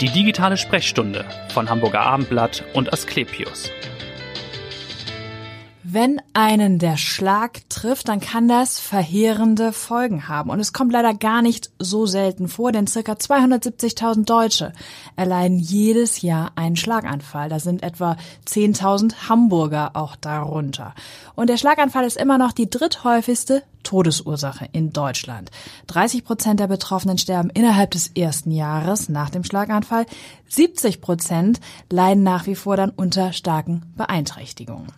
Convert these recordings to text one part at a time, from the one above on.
Die digitale Sprechstunde von Hamburger Abendblatt und Asklepios. Wenn einen der Schlag trifft, dann kann das verheerende Folgen haben. Und es kommt leider gar nicht so selten vor, denn circa 270.000 Deutsche erleiden jedes Jahr einen Schlaganfall. Da sind etwa 10.000 Hamburger auch darunter. Und der Schlaganfall ist immer noch die dritthäufigste Todesursache in Deutschland. 30 Prozent der Betroffenen sterben innerhalb des ersten Jahres nach dem Schlaganfall. 70 Prozent leiden nach wie vor dann unter starken Beeinträchtigungen.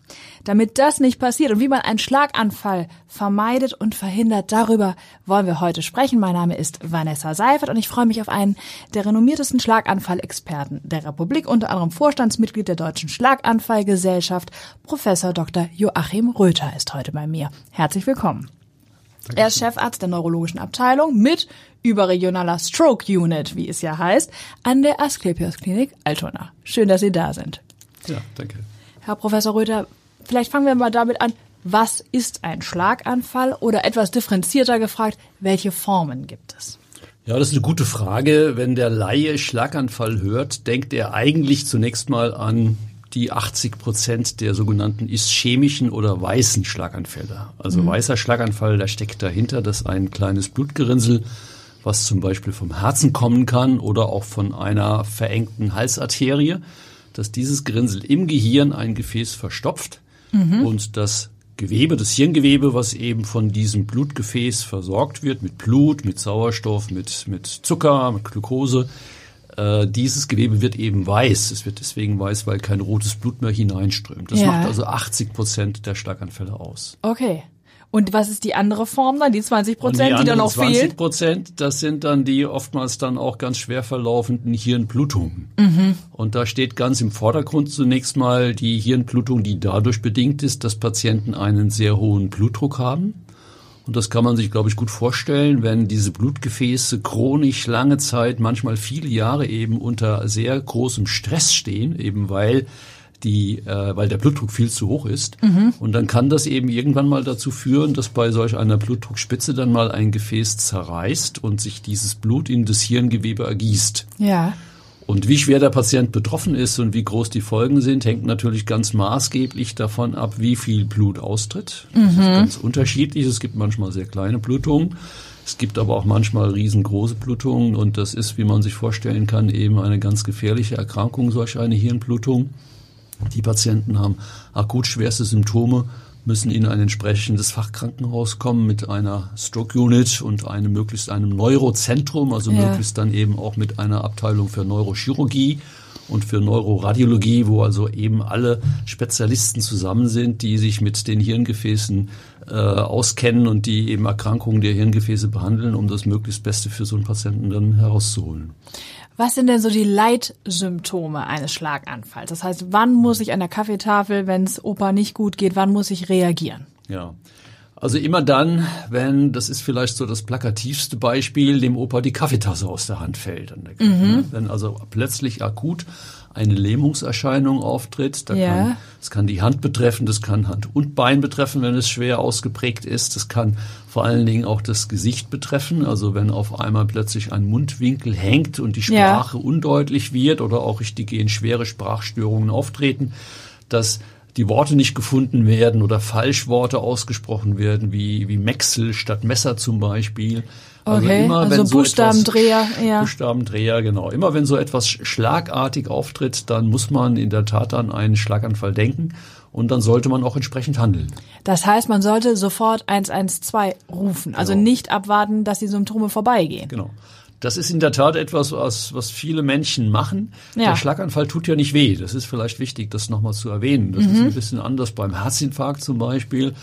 Damit das nicht passiert und wie man einen Schlaganfall vermeidet und verhindert, darüber wollen wir heute sprechen. Mein Name ist Vanessa Seifert und ich freue mich auf einen der renommiertesten Schlaganfallexperten der Republik, unter anderem Vorstandsmitglied der Deutschen Schlaganfallgesellschaft. Professor Dr. Joachim Röther ist heute bei mir. Herzlich willkommen. Er ist Chefarzt der neurologischen Abteilung mit überregionaler Stroke Unit, wie es ja heißt, an der Asklepios Klinik Altona. Schön, dass Sie da sind. Ja, danke. Herr Professor Röther, vielleicht fangen wir mal damit an. Was ist ein Schlaganfall oder etwas differenzierter gefragt, welche Formen gibt es? Ja, das ist eine gute Frage. Wenn der Laie Schlaganfall hört, denkt er eigentlich zunächst mal an die 80 Prozent der sogenannten ischämischen oder weißen Schlaganfälle. Also mhm. weißer Schlaganfall, da steckt dahinter, dass ein kleines Blutgerinnsel, was zum Beispiel vom Herzen kommen kann oder auch von einer verengten Halsarterie, dass dieses Gerinnsel im Gehirn ein Gefäß verstopft mhm. und das Gewebe, das Hirngewebe, was eben von diesem Blutgefäß versorgt wird, mit Blut, mit Sauerstoff, mit, mit Zucker, mit Glucose, äh, dieses Gewebe wird eben weiß. Es wird deswegen weiß, weil kein rotes Blut mehr hineinströmt. Das ja. macht also 80 Prozent der Schlaganfälle aus. Okay. Und was ist die andere Form dann, die 20 Prozent, die, die, dann noch 20 fehlen? 20 Prozent, das sind dann die oftmals dann auch ganz schwer verlaufenden Hirnblutungen. Mhm. Und da steht ganz im Vordergrund zunächst mal die Hirnblutung, die dadurch bedingt ist, dass Patienten einen sehr hohen Blutdruck haben. Und das kann man sich, glaube ich, gut vorstellen, wenn diese Blutgefäße chronisch lange Zeit, manchmal viele Jahre eben unter sehr großem Stress stehen, eben weil die, äh, weil der Blutdruck viel zu hoch ist. Mhm. Und dann kann das eben irgendwann mal dazu führen, dass bei solch einer Blutdruckspitze dann mal ein Gefäß zerreißt und sich dieses Blut in das Hirngewebe ergießt. Ja. Und wie schwer der Patient betroffen ist und wie groß die Folgen sind, hängt natürlich ganz maßgeblich davon ab, wie viel Blut austritt. Das mhm. ist ganz unterschiedlich. Es gibt manchmal sehr kleine Blutungen. Es gibt aber auch manchmal riesengroße Blutungen und das ist, wie man sich vorstellen kann, eben eine ganz gefährliche Erkrankung, solch eine Hirnblutung. Die Patienten haben akut schwerste Symptome müssen in ein entsprechendes Fachkrankenhaus kommen mit einer Stroke Unit und einem möglichst einem Neurozentrum, also ja. möglichst dann eben auch mit einer Abteilung für Neurochirurgie und für Neuroradiologie, wo also eben alle Spezialisten zusammen sind, die sich mit den Hirngefäßen äh, auskennen und die eben Erkrankungen der Hirngefäße behandeln, um das möglichst Beste für so einen Patienten dann herauszuholen. Was sind denn so die Leitsymptome eines Schlaganfalls? Das heißt, wann muss ich an der Kaffeetafel, wenn es Opa nicht gut geht, wann muss ich reagieren? Ja. Also immer dann, wenn, das ist vielleicht so das plakativste Beispiel, dem Opa die Kaffeetasse aus der Hand fällt. Mhm. Wenn also plötzlich akut eine Lähmungserscheinung auftritt. Da ja. kann, das kann die Hand betreffen, das kann Hand und Bein betreffen, wenn es schwer ausgeprägt ist. Das kann vor allen Dingen auch das Gesicht betreffen. Also wenn auf einmal plötzlich ein Mundwinkel hängt und die Sprache ja. undeutlich wird oder auch richtig gehen schwere Sprachstörungen auftreten, dass die Worte nicht gefunden werden oder Falschworte ausgesprochen werden, wie, wie Mexel statt Messer zum Beispiel. Also okay, immer, also wenn so Buchstabendreher, etwas, ja. Buchstabendreher, genau. Immer wenn so etwas schlagartig auftritt, dann muss man in der Tat an einen Schlaganfall denken und dann sollte man auch entsprechend handeln. Das heißt, man sollte sofort 112 rufen, also genau. nicht abwarten, dass die Symptome vorbeigehen. Genau. Das ist in der Tat etwas, was, was viele Menschen machen. Ja. Der Schlaganfall tut ja nicht weh. Das ist vielleicht wichtig, das nochmal zu erwähnen. Das mhm. ist ein bisschen anders beim Herzinfarkt zum Beispiel.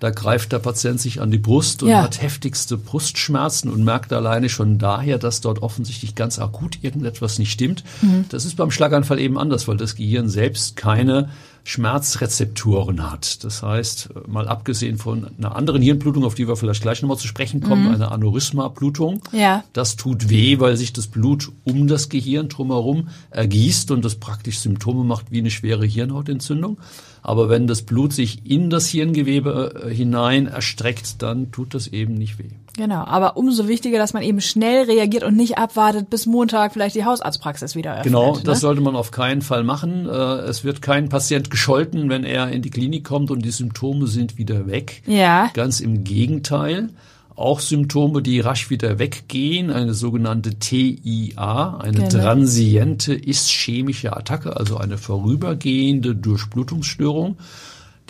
Da greift der Patient sich an die Brust und ja. hat heftigste Brustschmerzen und merkt alleine schon daher, dass dort offensichtlich ganz akut irgendetwas nicht stimmt. Mhm. Das ist beim Schlaganfall eben anders, weil das Gehirn selbst keine Schmerzrezeptoren hat. Das heißt, mal abgesehen von einer anderen Hirnblutung, auf die wir vielleicht gleich nochmal zu sprechen kommen, mhm. eine Aneurysma-Blutung. Ja. Das tut weh, weil sich das Blut um das Gehirn drumherum ergießt und das praktisch Symptome macht wie eine schwere Hirnhautentzündung. Aber wenn das Blut sich in das Hirngewebe äh, hinein erstreckt, dann tut das eben nicht weh. Genau, aber umso wichtiger, dass man eben schnell reagiert und nicht abwartet, bis Montag vielleicht die Hausarztpraxis wieder öffnet. Genau, das ne? sollte man auf keinen Fall machen. Äh, Es wird kein Patient gescholten, wenn er in die Klinik kommt und die Symptome sind wieder weg. Ja. Ganz im Gegenteil. Auch Symptome, die rasch wieder weggehen, eine sogenannte TIA, eine Genau. transiente ischämische Attacke, also eine vorübergehende Durchblutungsstörung,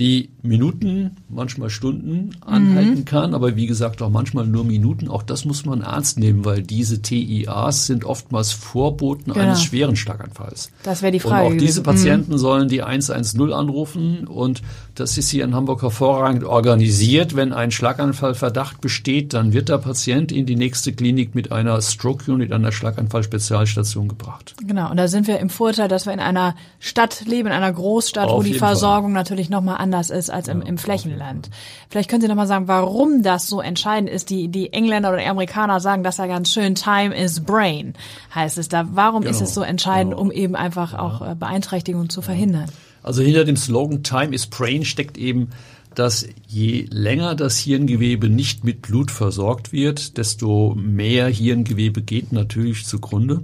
die Minuten, manchmal Stunden anhalten Mhm. kann, aber wie gesagt auch manchmal nur Minuten. Auch das muss man ernst nehmen, weil diese TIAs sind oftmals Vorboten Genau. eines schweren Schlaganfalls. Das wäre die Frage. Und auch diese. Patienten sollen die 110 anrufen und das ist hier in Hamburg hervorragend organisiert. Wenn ein Schlaganfallverdacht besteht, dann wird der Patient in die nächste Klinik mit einer Stroke Unit, einer Schlaganfall-Spezialstation gebracht. Genau, und da sind wir im Vorteil, dass wir in einer Stadt leben, in einer Großstadt, wo Auf die jeden Fall. Versorgung natürlich nochmal anders ist als im, im Flächenland. Vielleicht können Sie nochmal sagen, warum das so entscheidend ist. Die, die Engländer oder die Amerikaner sagen das ja ganz schön, time is brain, heißt es da. Warum ist Genau, es so entscheidend, genau. um eben einfach auch äh, Beeinträchtigungen zu verhindern? Also hinter dem Slogan Time is Brain steckt eben, dass je länger das Hirngewebe nicht mit Blut versorgt wird, desto mehr Hirngewebe geht natürlich zugrunde.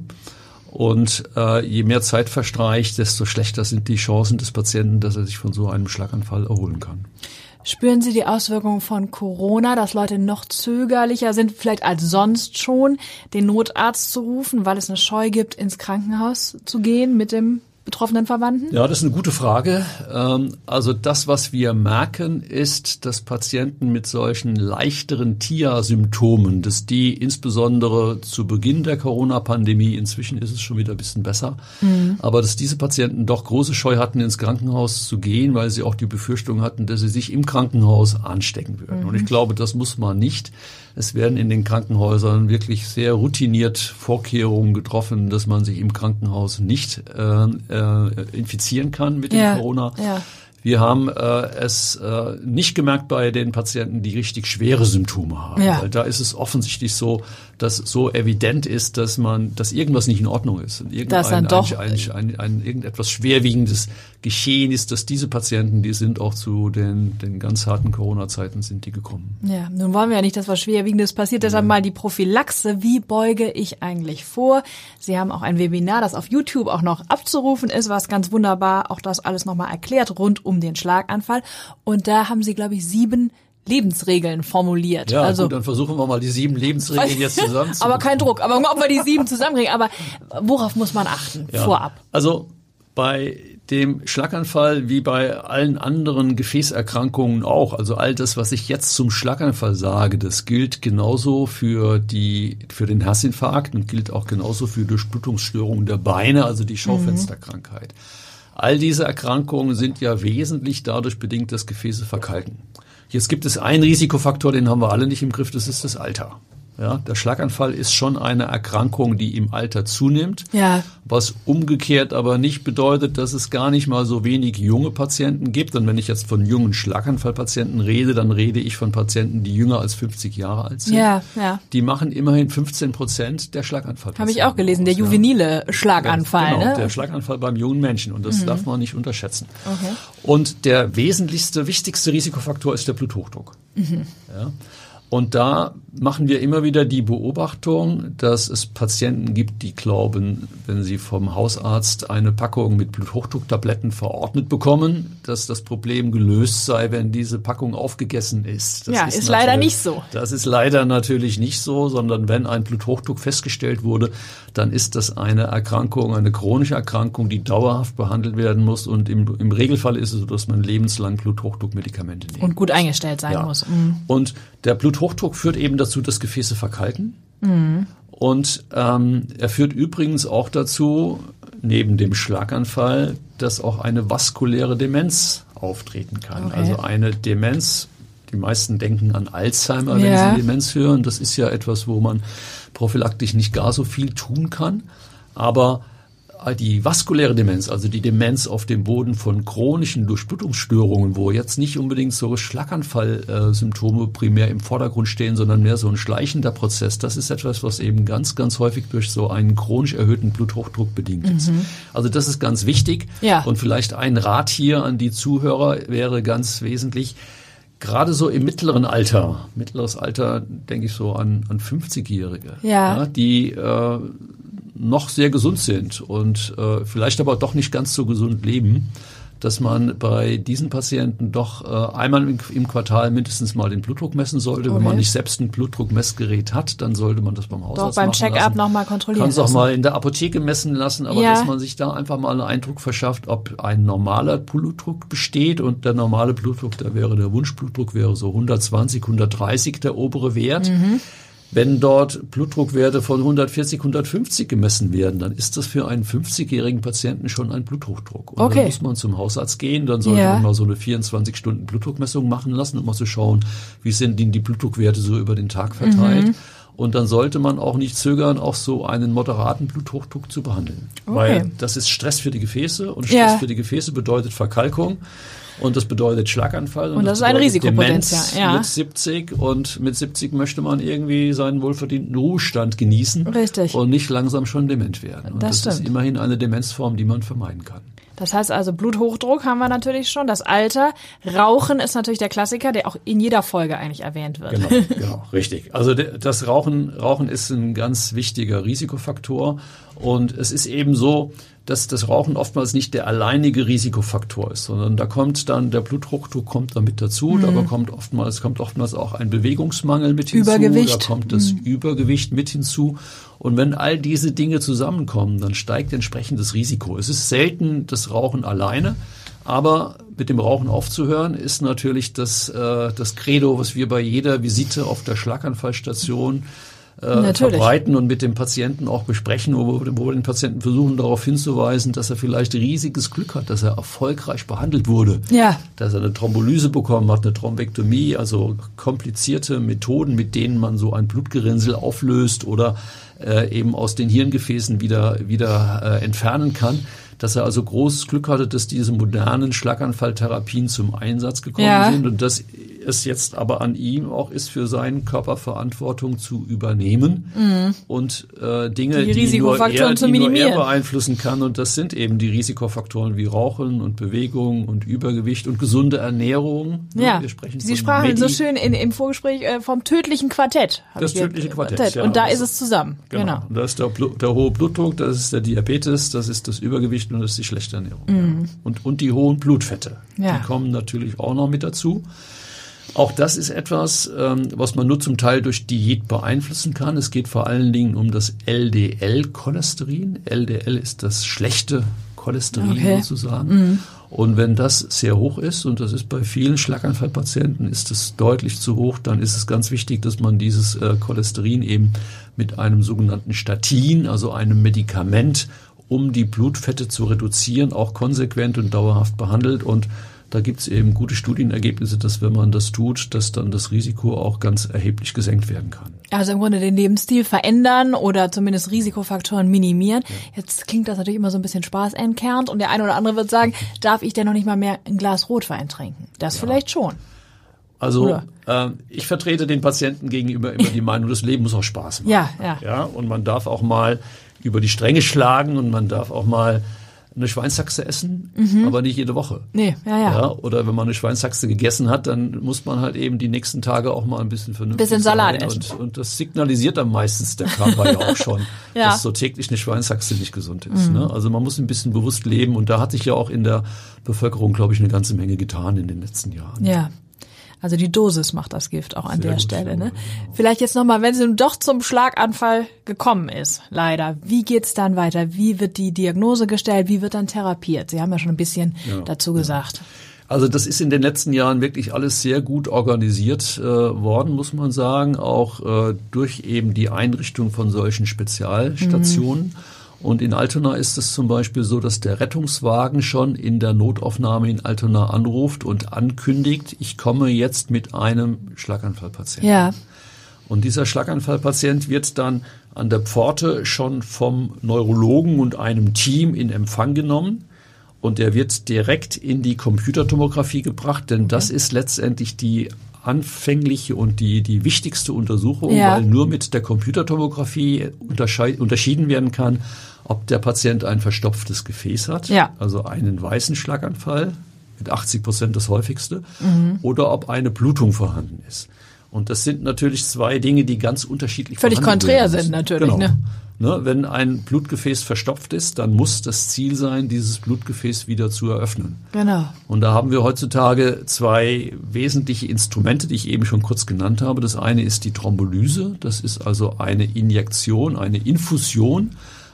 Und äh, je mehr Zeit verstreicht, desto schlechter sind die Chancen des Patienten, dass er sich von so einem Schlaganfall erholen kann. Spüren Sie die Auswirkungen von Corona, dass Leute noch zögerlicher sind, vielleicht als sonst schon, den Notarzt zu rufen, weil es eine Scheu gibt, ins Krankenhaus zu gehen mit dem betroffenen Verwandten? Ja, das ist eine gute Frage. Ähm, Also das, was wir merken, ist, dass Patienten mit solchen leichteren TIA-Symptomen, dass die insbesondere zu Beginn der Corona-Pandemie, inzwischen ist es schon wieder ein bisschen besser, aber dass diese Patienten doch große Scheu hatten, ins Krankenhaus zu gehen, weil sie auch die Befürchtung hatten, dass sie sich im Krankenhaus anstecken würden. Und ich glaube, das muss man nicht. Es werden in den Krankenhäusern wirklich sehr routiniert Vorkehrungen getroffen, dass man sich im Krankenhaus nicht äh, äh, infizieren kann mit dem Ja, Corona. ja. Wir haben äh, es äh, nicht gemerkt bei den Patienten, die richtig schwere Symptome haben. Ja. Weil da ist es offensichtlich so, dass so evident ist, dass man, dass irgendwas nicht in Ordnung ist. Und Dass dann irgendein- doch- ein, ein, ein, irgendetwas schwerwiegendes geschehen ist, dass diese Patienten, die sind auch zu den, den ganz harten Corona-Zeiten sind die gekommen. Ja, nun wollen wir ja nicht, dass was Schwerwiegendes passiert. Deshalb mal die Prophylaxe. Wie beuge ich eigentlich vor? Sie haben auch ein Webinar, das auf YouTube auch noch abzurufen ist, was ganz wunderbar auch das alles nochmal erklärt rund um den Schlaganfall. Und da haben Sie, glaube ich, sieben Lebensregeln formuliert. Ja, also, gut, dann versuchen wir mal die sieben Lebensregeln jetzt zusammen zu aber kein Druck. Aber ob wir die sieben zusammenkriegen. Aber worauf muss man achten Ja. vorab? Also bei dem Schlaganfall wie bei allen anderen Gefäßerkrankungen auch, also all das, was ich jetzt zum Schlaganfall sage, das gilt genauso für die für den Herzinfarkt und gilt auch genauso für Durchblutungsstörungen der Beine, also die Schaufensterkrankheit. All diese Erkrankungen sind ja wesentlich dadurch bedingt, dass Gefäße verkalken. Jetzt gibt es einen Risikofaktor, den haben wir alle nicht im Griff, das ist das Alter. Ja, der Schlaganfall ist schon eine Erkrankung, die im Alter zunimmt. Ja. Was umgekehrt aber nicht bedeutet, dass es gar nicht mal so wenig junge Patienten gibt. Und wenn ich jetzt von jungen Schlaganfallpatienten rede, dann rede ich von Patienten, die jünger als 50 Jahre alt sind. Ja, ja. Die machen immerhin 15 Prozent der Schlaganfallpatienten. Habe ich auch gelesen, der aus, ja. juvenile Schlaganfall. Genau, ne? der Schlaganfall beim jungen Menschen. Und das darf man nicht unterschätzen. Okay. Und der wesentlichste, wichtigste Risikofaktor ist der Bluthochdruck. Ja. Und da machen wir immer wieder die Beobachtung, dass es Patienten gibt, die glauben, wenn sie vom Hausarzt eine Packung mit Bluthochdrucktabletten verordnet bekommen, dass das Problem gelöst sei, wenn diese Packung aufgegessen ist. Das Ja, ist leider natürlich- nicht so. Das ist leider natürlich nicht so, sondern wenn ein Bluthochdruck festgestellt wurde, dann ist das eine Erkrankung, eine chronische Erkrankung, die dauerhaft behandelt werden muss. Und im, im Regelfall ist es so, dass man lebenslang Bluthochdruckmedikamente nimmt. Und gut eingestellt sein Ja. muss. Mhm. Und der Bluthochdruck führt eben dazu, dass Gefäße verkalken. Und ähm, er führt übrigens auch dazu, neben dem Schlaganfall, dass auch eine vaskuläre Demenz auftreten kann. Okay. Also eine Demenz, die meisten denken an Alzheimer, wenn Ja. sie Demenz hören. Das ist ja etwas, wo man prophylaktisch nicht gar so viel tun kann. Aber die vaskuläre Demenz, also die Demenz auf dem Boden von chronischen Durchblutungsstörungen, wo jetzt nicht unbedingt so Schlaganfall-Symptome primär im Vordergrund stehen, sondern mehr so ein schleichender Prozess, das ist etwas, was eben ganz, ganz häufig durch so einen chronisch erhöhten Bluthochdruck bedingt ist. Also das ist ganz wichtig. Ja. Und vielleicht ein Rat hier an die Zuhörer wäre ganz wesentlich, gerade so im mittleren Alter, mittleres Alter, denke ich so an, an 50-Jährige, Ja. ja, die äh, noch sehr gesund sind und äh, vielleicht aber doch nicht ganz so gesund leben, dass man bei diesen Patienten doch äh, einmal im, im Quartal mindestens mal den Blutdruck messen sollte. Wenn Okay. man nicht selbst ein Blutdruckmessgerät hat, dann sollte man das beim Hausarzt beim machen Check-up lassen. noch mal kontrollieren Kann es auch mal in der Apotheke messen lassen, aber Ja. dass man sich da einfach mal einen Eindruck verschafft, ob ein normaler Blutdruck besteht und der normale Blutdruck, da wäre der Wunschblutdruck wäre so 120, 130 der obere Wert. Mhm. Wenn dort Blutdruckwerte von 140, 150 gemessen werden, dann ist das für einen 50-jährigen Patienten schon ein Bluthochdruck. Und Okay. dann muss man zum Hausarzt gehen, dann sollte Ja. man mal so eine 24-Stunden-Blutdruckmessung machen lassen, um mal zu schauen, wie sind denn die Blutdruckwerte so über den Tag verteilt. Mhm. Und dann sollte man auch nicht zögern, auch so einen moderaten Bluthochdruck zu behandeln. Okay. Weil das ist Stress für die Gefäße und Stress Ja. für die Gefäße bedeutet Verkalkung. Und das bedeutet Schlaganfall. Und das ist ein Risikopotenzial, ja. Mit 70 und mit 70 möchte man irgendwie seinen wohlverdienten Ruhestand genießen. Richtig. Und nicht langsam schon dement werden. Und Das das, ist stimmt. immerhin eine Demenzform, die man vermeiden kann. Das heißt also, Bluthochdruck haben wir natürlich schon, das Alter. Rauchen ist natürlich der Klassiker, der auch in jeder Folge eigentlich erwähnt wird. Genau, genau, richtig. Also das Rauchen, Rauchen ist ein ganz wichtiger Risikofaktor und es ist eben so, dass das Rauchen oftmals nicht der alleinige Risikofaktor ist, sondern da kommt dann der Bluthochdruck kommt damit dazu, Mhm. aber kommt oftmals kommt oftmals auch ein Bewegungsmangel mit hinzu, Übergewicht. Mhm. da kommt das Übergewicht mit hinzu und wenn all diese Dinge zusammenkommen, dann steigt entsprechend das Risiko. Es ist selten das Rauchen alleine, aber mit dem Rauchen aufzuhören ist natürlich das, äh, das Credo, was wir bei jeder Visite auf der Schlaganfallstation äh, verbreiten und mit dem Patienten auch besprechen, wo, wir- wo wir den Patienten versuchen darauf hinzuweisen, dass er vielleicht riesiges Glück hat, dass er erfolgreich behandelt wurde. Ja. Dass er eine Thrombolyse bekommen hat, eine Thrombektomie, also komplizierte Methoden, mit denen man so ein Blutgerinnsel auflöst oder äh, eben aus den Hirngefäßen wieder, wieder äh, entfernen kann. Dass er also großes Glück hatte, dass diese modernen Schlaganfalltherapien zum Einsatz gekommen Ja. sind und dass es jetzt aber an ihm auch ist, für seinen Körper Verantwortung zu übernehmen und äh, Dinge, Die die, nur er, die nur er beeinflussen kann. Und das sind eben die Risikofaktoren wie Rauchen und Bewegung und Übergewicht und gesunde Ernährung. Ja, Wir sprechen Sie sprachen so Medi- schön in, im Vorgespräch äh, vom tödlichen Quartett. Das tödliche Quartett, ja. Und da Das- ist es zusammen. Genau. Genau. Und Das ist der, der hohe Blutdruck, das ist der Diabetes, das ist das Übergewicht und das ist die schlechte Ernährung. Ja. Und, und die hohen Blutfette. Mhm. Ja. Die kommen natürlich auch noch mit dazu. Auch das ist etwas, ähm, was man nur zum Teil durch Diät beeinflussen kann. Es geht vor allen Dingen um das LDL-Cholesterin. LDL ist das schlechte Cholesterin Okay. sozusagen. Und wenn das sehr hoch ist, und das ist bei vielen Schlaganfallpatienten, ist es deutlich zu hoch, dann ist es ganz wichtig, dass man dieses äh, Cholesterin eben mit einem sogenannten Statin, also einem Medikament, um die Blutfette zu reduzieren, auch konsequent und dauerhaft behandelt. Und da gibt es eben gute Studienergebnisse, dass wenn man das tut, dass dann das Risiko auch ganz erheblich gesenkt werden kann. Also im Grunde den Lebensstil verändern oder zumindest Risikofaktoren minimieren. Jetzt klingt das natürlich immer so ein bisschen spaßentkernt und der eine oder andere wird sagen, darf ich denn noch nicht mal mehr ein Glas Rotwein trinken? Das vielleicht schon. Also äh, ich vertrete den Patienten gegenüber immer die Meinung, das Leben muss auch Spaß machen. Ja, ja. Ja, und man darf auch mal über die Stränge schlagen und man darf auch mal eine Schweinshaxe essen, aber nicht jede Woche. Nee, ja, ja. Ja, oder wenn man eine Schweinshaxe gegessen hat, dann muss man halt eben die nächsten Tage auch mal ein bisschen vernünftig Bisschen Salat essen. Und, und das signalisiert dann meistens der Körper ja auch schon, Ja. Mhm. dass so täglich eine Schweinshaxe nicht gesund ist. Ne? Also man muss ein bisschen bewusst leben und da hat sich ja auch in der Bevölkerung, glaube ich, eine ganze Menge getan in den letzten Jahren. Ja. Also die Dosis macht das Gift auch an Sehr der Stelle. ja, Ne? Vielleicht jetzt nochmal, wenn es nun doch zum Schlaganfall gekommen ist, leider. Wie geht's dann weiter? Wie wird die Diagnose gestellt? Wie wird dann therapiert? Sie haben ja schon ein bisschen Ja, dazu gesagt. Also das ist in den letzten Jahren wirklich alles sehr gut organisiert äh, worden, muss man sagen, auch äh, durch eben die Einrichtung von solchen Spezialstationen. Und in Altona ist es zum Beispiel so, dass der Rettungswagen schon in der Notaufnahme in Altona anruft und ankündigt, ich komme jetzt mit einem Schlaganfallpatienten. Ja. Und dieser Schlaganfallpatient wird dann an der Pforte schon vom Neurologen und einem Team in Empfang genommen. Und der wird direkt in die Computertomographie gebracht, denn das ist letztendlich die anfängliche und die, die wichtigste Untersuchung, Ja. weil nur mit der Computertomographie unterschieden werden kann, ob der Patient ein verstopftes Gefäß hat, Ja. also einen weißen Schlaganfall, mit 80 Prozent das häufigste, mhm. oder ob eine Blutung vorhanden ist. Und das sind natürlich zwei Dinge, die ganz unterschiedlich Völlig konträr sind natürlich. Genau. Ne? Ne, wenn ein Blutgefäß verstopft ist, dann muss das Ziel sein, dieses Blutgefäß wieder zu eröffnen. Genau. Und da haben wir heutzutage zwei wesentliche Instrumente, die ich eben schon kurz genannt habe. Das eine ist die Thrombolyse. Das ist also eine Injektion, eine Infusion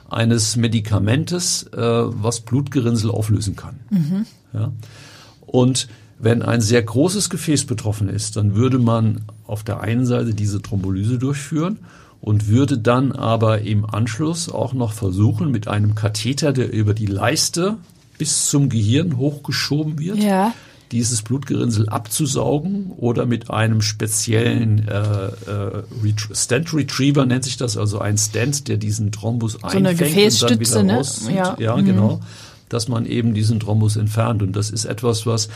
eines Medikamentes, äh, was Blutgerinnsel auflösen kann. Mhm. Ja? Und wenn ein sehr großes Gefäß betroffen ist, dann würde man auf der einen Seite diese Thrombolyse durchführen und würde dann aber im Anschluss auch noch versuchen, mit einem Katheter, der über die Leiste bis zum Gehirn hochgeschoben wird, ja. dieses Blutgerinnsel abzusaugen oder mit einem speziellen äh, äh, Stent Retriever nennt sich das, also ein Stent, der diesen Thrombus so einfängt eine Gefäßstütze, und dann wieder rauszieht. Ne? Ja, ja mhm. genau, dass man eben diesen Thrombus entfernt und das ist etwas, was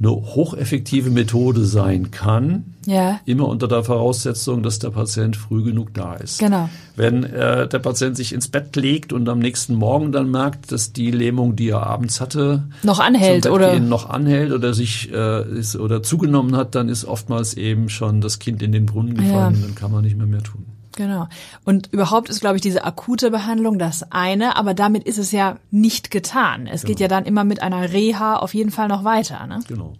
eine hocheffektive Methode sein kann, ja. immer unter der Voraussetzung, dass der Patient früh genug da ist. Genau. Wenn äh, der Patient sich ins Bett legt und am nächsten Morgen dann merkt, dass die Lähmung, die er abends hatte, noch anhält oder noch anhält oder sich äh, ist, oder zugenommen hat, dann ist oftmals eben schon das Kind in den Brunnen gefallen, ja. dann kann man nicht mehr mehr tun. Genau. Und überhaupt ist, glaube ich, diese akute Behandlung das eine, aber damit ist es ja nicht getan. Es genau. geht ja dann immer mit einer Reha auf jeden Fall noch weiter. Ne? Genau.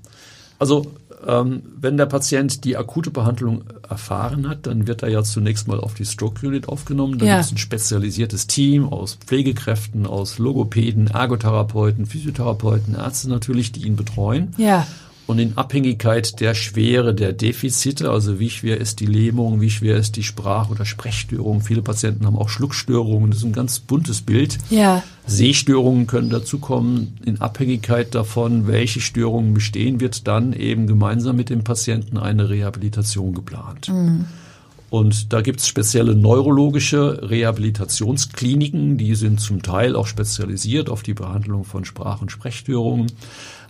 Also ähm, wenn der Patient die akute Behandlung erfahren hat, dann wird er ja zunächst mal auf die Stroke Unit aufgenommen. Da ja. gibt es ein spezialisiertes Team aus Pflegekräften, aus Logopäden, Ergotherapeuten, Physiotherapeuten, Ärzte natürlich, die ihn betreuen. Ja und in Abhängigkeit der Schwere der Defizite, also wie schwer ist die Lähmung, wie schwer ist die Sprach- oder Sprechstörung. Viele Patienten haben auch Schluckstörungen, das ist ein ganz buntes Bild. Ja. Sehstörungen können dazukommen. In Abhängigkeit davon, welche Störungen bestehen, wird dann eben gemeinsam mit dem Patienten eine Rehabilitation geplant. Mhm. Und da gibt's spezielle neurologische Rehabilitationskliniken, die sind zum Teil auch spezialisiert auf die Behandlung von Sprach- und Sprechstörungen.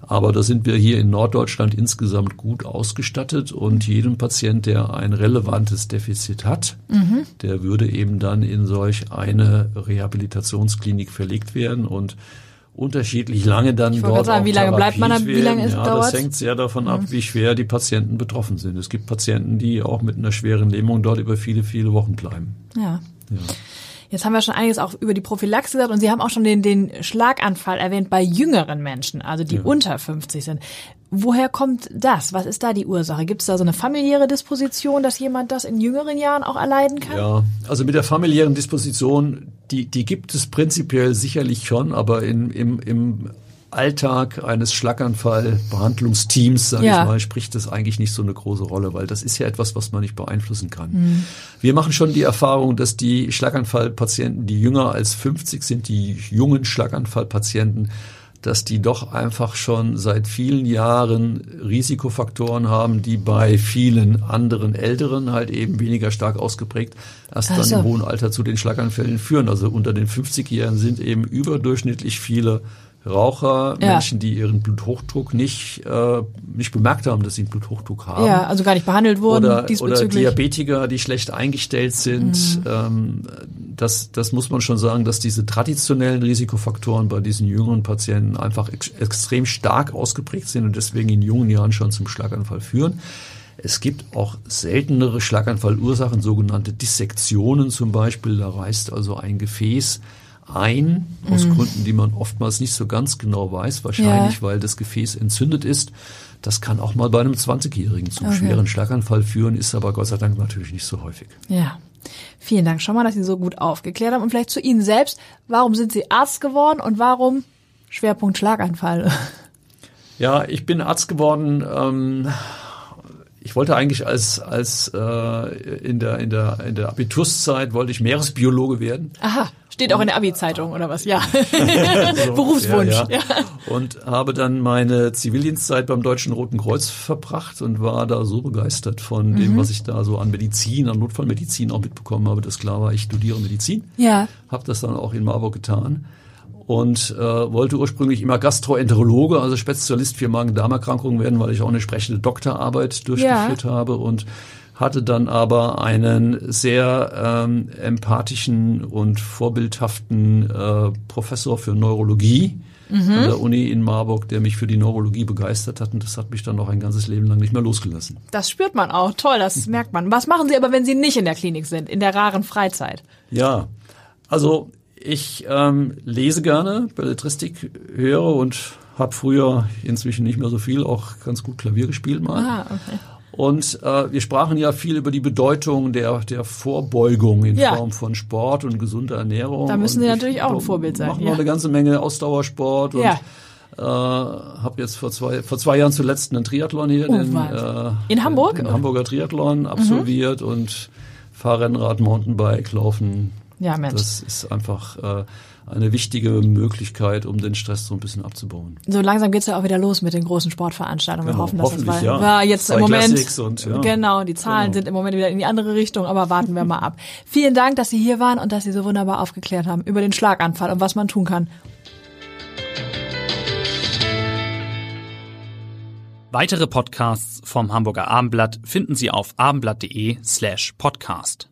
Aber da sind wir hier in Norddeutschland insgesamt gut ausgestattet und jedem Patient, der ein relevantes Defizit hat, mhm. der würde eben dann in solch eine Rehabilitationsklinik verlegt werden und unterschiedlich lange dann ich dort sagen, wie lange bleibt man wie lange es ja, dauert? Das hängt sehr davon ab, mhm. wie schwer die Patienten betroffen sind. Es gibt Patienten, die auch mit einer schweren Lähmung dort über viele, viele Wochen bleiben. Ja. ja. Jetzt haben wir schon einiges auch über die Prophylaxe gesagt und Sie haben auch schon den, den Schlaganfall erwähnt bei jüngeren Menschen, also die ja. unter 50 sind. Woher kommt das? Was ist da die Ursache? Gibt es da so eine familiäre Disposition, dass jemand das in jüngeren Jahren auch erleiden kann? Ja, also mit der familiären Disposition, die, die gibt es prinzipiell sicherlich schon, aber in, im, im Alltag eines Schlaganfallbehandlungsteams, sage ja. ich mal, spricht das eigentlich nicht so eine große Rolle, weil das ist ja etwas, was man nicht beeinflussen kann. Mhm. Wir machen schon die Erfahrung, dass die Schlaganfallpatienten, die jünger als 50 sind, die jungen Schlaganfallpatienten, dass die doch einfach schon seit vielen Jahren Risikofaktoren haben, die bei vielen anderen Älteren halt eben weniger stark ausgeprägt erst also. dann im hohen Alter zu den Schlaganfällen führen. Also unter den 50-Jährigen sind eben überdurchschnittlich viele Raucher, ja. Menschen, die ihren Bluthochdruck nicht, äh, nicht bemerkt haben, dass sie einen Bluthochdruck haben. Ja, also gar nicht behandelt wurden oder, Oder Diabetiker, die schlecht eingestellt sind. Mhm. Ähm, das, das muss man schon sagen, dass diese traditionellen Risikofaktoren bei diesen jüngeren Patienten einfach ex extrem stark ausgeprägt sind und deswegen in jungen Jahren schon zum Schlaganfall führen. Es gibt auch seltenere Schlaganfallursachen, sogenannte Dissektionen zum Beispiel. Da reißt also ein Gefäß ein, aus mhm. Gründen, die man oftmals nicht so ganz genau weiß, wahrscheinlich ja. weil das Gefäß entzündet ist. Das kann auch mal bei einem 20-Jährigen zum okay. schweren Schlaganfall führen, ist aber Gott sei Dank natürlich nicht so häufig. Ja. Vielen Dank schon mal, dass Sie so gut aufgeklärt haben. Und vielleicht zu Ihnen selbst. Warum sind Sie Arzt geworden und warum Schwerpunkt Schlaganfall? Ja, ich bin Arzt geworden. Ähm, ich wollte eigentlich als als äh, in der in der in der Abiturszeit wollte ich Meeresbiologe werden. Aha. Steht auch in der Abi-Zeitung oder was? Ja. so, Berufswunsch. Ja, ja. ja, Und habe dann meine Zivildienstzeit beim Deutschen Roten Kreuz verbracht und war da so begeistert von mhm. dem, was ich da so an Medizin, an Notfallmedizin auch mitbekommen habe, dass klar war, ich studiere Medizin. Ja. Habe das dann auch in Marburg getan und äh, wollte ursprünglich immer Gastroenterologe, also Spezialist für Magen-Darm-Erkrankungen werden, weil ich auch eine sprechende Doktorarbeit durchgeführt ja. habe und hatte dann aber einen sehr ähm, empathischen und vorbildhaften äh, Professor für Neurologie mhm. an der Uni in Marburg, der mich für die Neurologie begeistert hat und das hat mich dann noch ein ganzes Leben lang nicht mehr losgelassen. Das spürt man auch. Toll, das merkt man. Was machen Sie aber, wenn Sie nicht in der Klinik sind, in der raren Freizeit? Ja, also ich ähm, lese gerne, Belletristik höre und habe früher inzwischen nicht mehr so viel, auch ganz gut Klavier gespielt mal. Ah, okay. Und äh, wir sprachen ja viel über die Bedeutung der, der Vorbeugung in ja. Form von Sport und gesunder Ernährung. Da müssen Sie natürlich auch ein Vorbild sein. Machen ja. noch eine ganze Menge Ausdauersport und ja. äh, habe jetzt vor zwei, vor zwei Jahren zuletzt einen Triathlon hier, oh, den, äh, in Hamburg, den, den Hamburger Triathlon absolviert mhm. und Fahrrennrad, Mountainbike, Laufen. Ja, Mensch. Das ist einfach äh, eine wichtige Möglichkeit, um den Stress so ein bisschen abzubauen. So langsam geht's ja auch wieder los mit den großen Sportveranstaltungen. Genau, Wir hoffen, dass es das ja. war jetzt Zwei im Moment und, ja. genau die Zahlen genau. sind im Moment wieder in die andere Richtung, aber warten wir mal ab. Vielen Dank, dass Sie hier waren und dass Sie so wunderbar aufgeklärt haben über den Schlaganfall und was man tun kann. Weitere Podcasts vom Hamburger Abendblatt finden Sie auf abendblatt.de slash podcast.